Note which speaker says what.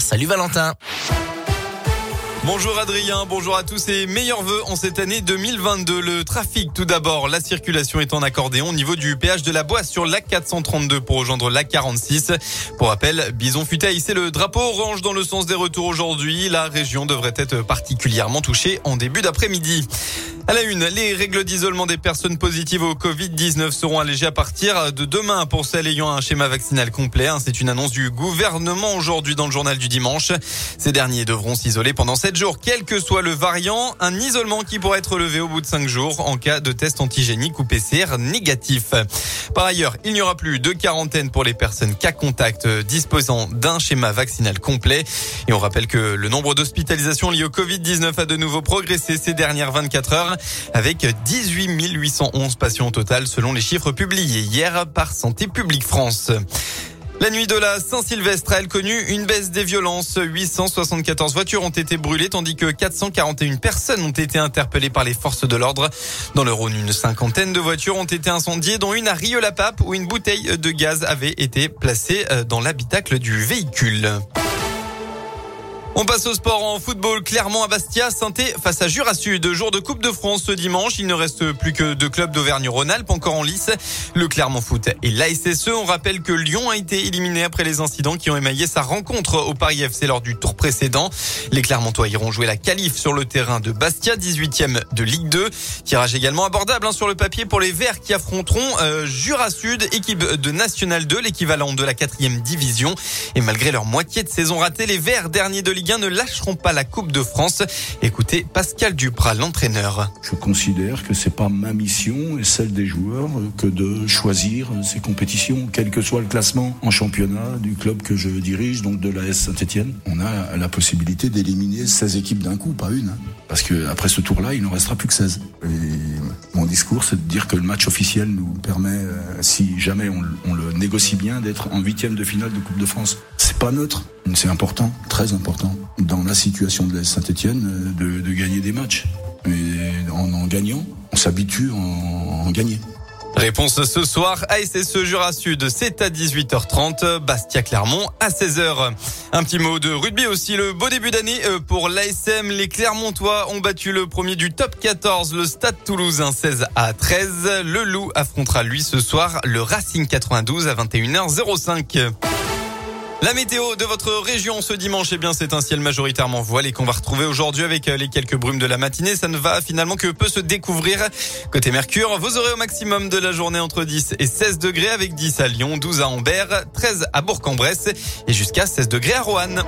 Speaker 1: Salut Valentin.
Speaker 2: Bonjour Adrien, bonjour à tous et meilleurs vœux en cette année 2022. Le trafic tout d'abord, la circulation est en accordéon au niveau du péage de la Boisse sur la 432 pour rejoindre la 46. Pour rappel, Bison fut à hisser le drapeau orange dans le sens des retours aujourd'hui. La région devrait être particulièrement touchée en début d'après-midi. À la une, les règles d'isolement des personnes positives au Covid-19 seront allégées à partir de demain pour celles ayant un schéma vaccinal complet. Hein. C'est une annonce du gouvernement aujourd'hui dans le journal du dimanche. Ces derniers devront s'isoler pendant 7 jours, quel que soit le variant. Un isolement qui pourrait être levé au bout de 5 jours en cas de test antigénique ou PCR négatif. Par ailleurs, il n'y aura plus de quarantaine pour les personnes cas contact disposant d'un schéma vaccinal complet. Et on rappelle que le nombre d'hospitalisations liées au Covid-19 a de nouveau progressé ces dernières 24 heures avec 18 811 patients au total selon les chiffres publiés hier par Santé publique France. La nuit de la Saint-Sylvestre a elle connu une baisse des violences. 874 voitures ont été brûlées tandis que 441 personnes ont été interpellées par les forces de l'ordre. Dans le Rhône, une cinquantaine de voitures ont été incendiées dont une à Rieux-la-Pape où une bouteille de gaz avait été placée euh, dans l'habitacle du véhicule. On passe au sport en football. Clermont à Bastia, saint face à Jura Sud. Jour de Coupe de France ce dimanche. Il ne reste plus que deux clubs d'Auvergne-Rhône-Alpes encore en lice. Le Clermont Foot et l'ASSE. On rappelle que Lyon a été éliminé après les incidents qui ont émaillé sa rencontre au Paris FC lors du tour précédent. Les Clermontois iront jouer la qualif sur le terrain de Bastia, 18e de Ligue 2. Tirage également abordable hein, sur le papier pour les Verts qui affronteront euh, Jura Sud, équipe de National 2, l'équivalent de la quatrième division. Et malgré leur moitié de saison ratée, les Verts, derniers de Ligue ne lâcheront pas la Coupe de France. Écoutez Pascal Duprat, l'entraîneur.
Speaker 3: Je considère que c'est pas ma mission et celle des joueurs que de choisir ces compétitions, quel que soit le classement en championnat du club que je dirige, donc de l'AS Saint-Etienne. On a la possibilité d'éliminer 16 équipes d'un coup, pas une. Hein. Parce que après ce tour-là, il n'en restera plus que 16. Et mon discours, c'est de dire que le match officiel nous permet, euh, si jamais on le négocie bien, d'être en huitième de finale de Coupe de France. Pas neutre. C'est important, très important, dans la situation de Saint-Etienne, euh, de, gagner des matchs. Et en en gagnant, on s'habitue à en, gagner.
Speaker 2: Réponse ce soir, ASSE Jura Sud, c'est à 18h30, Bastia Clermont à 16h. Un petit mot de rugby aussi, le beau début d'année euh, pour l'ASM. Les Clermontois ont battu le premier du top 14, le Stade Toulousain 16 à 13. Le Loup affrontera lui ce soir le Racing 92 à 21h05. La météo de votre région ce dimanche, eh bien, c'est un ciel majoritairement voilé qu'on va retrouver aujourd'hui avec euh, les quelques brumes de la matinée. Ça ne va finalement que peu se découvrir. Côté Mercure, vous aurez au maximum de la journée entre 10 et 16 degrés avec 10 à Lyon, 12 à Ambert, 13 à Bourg-en-Bresse et jusqu'à 16 degrés à Roanne.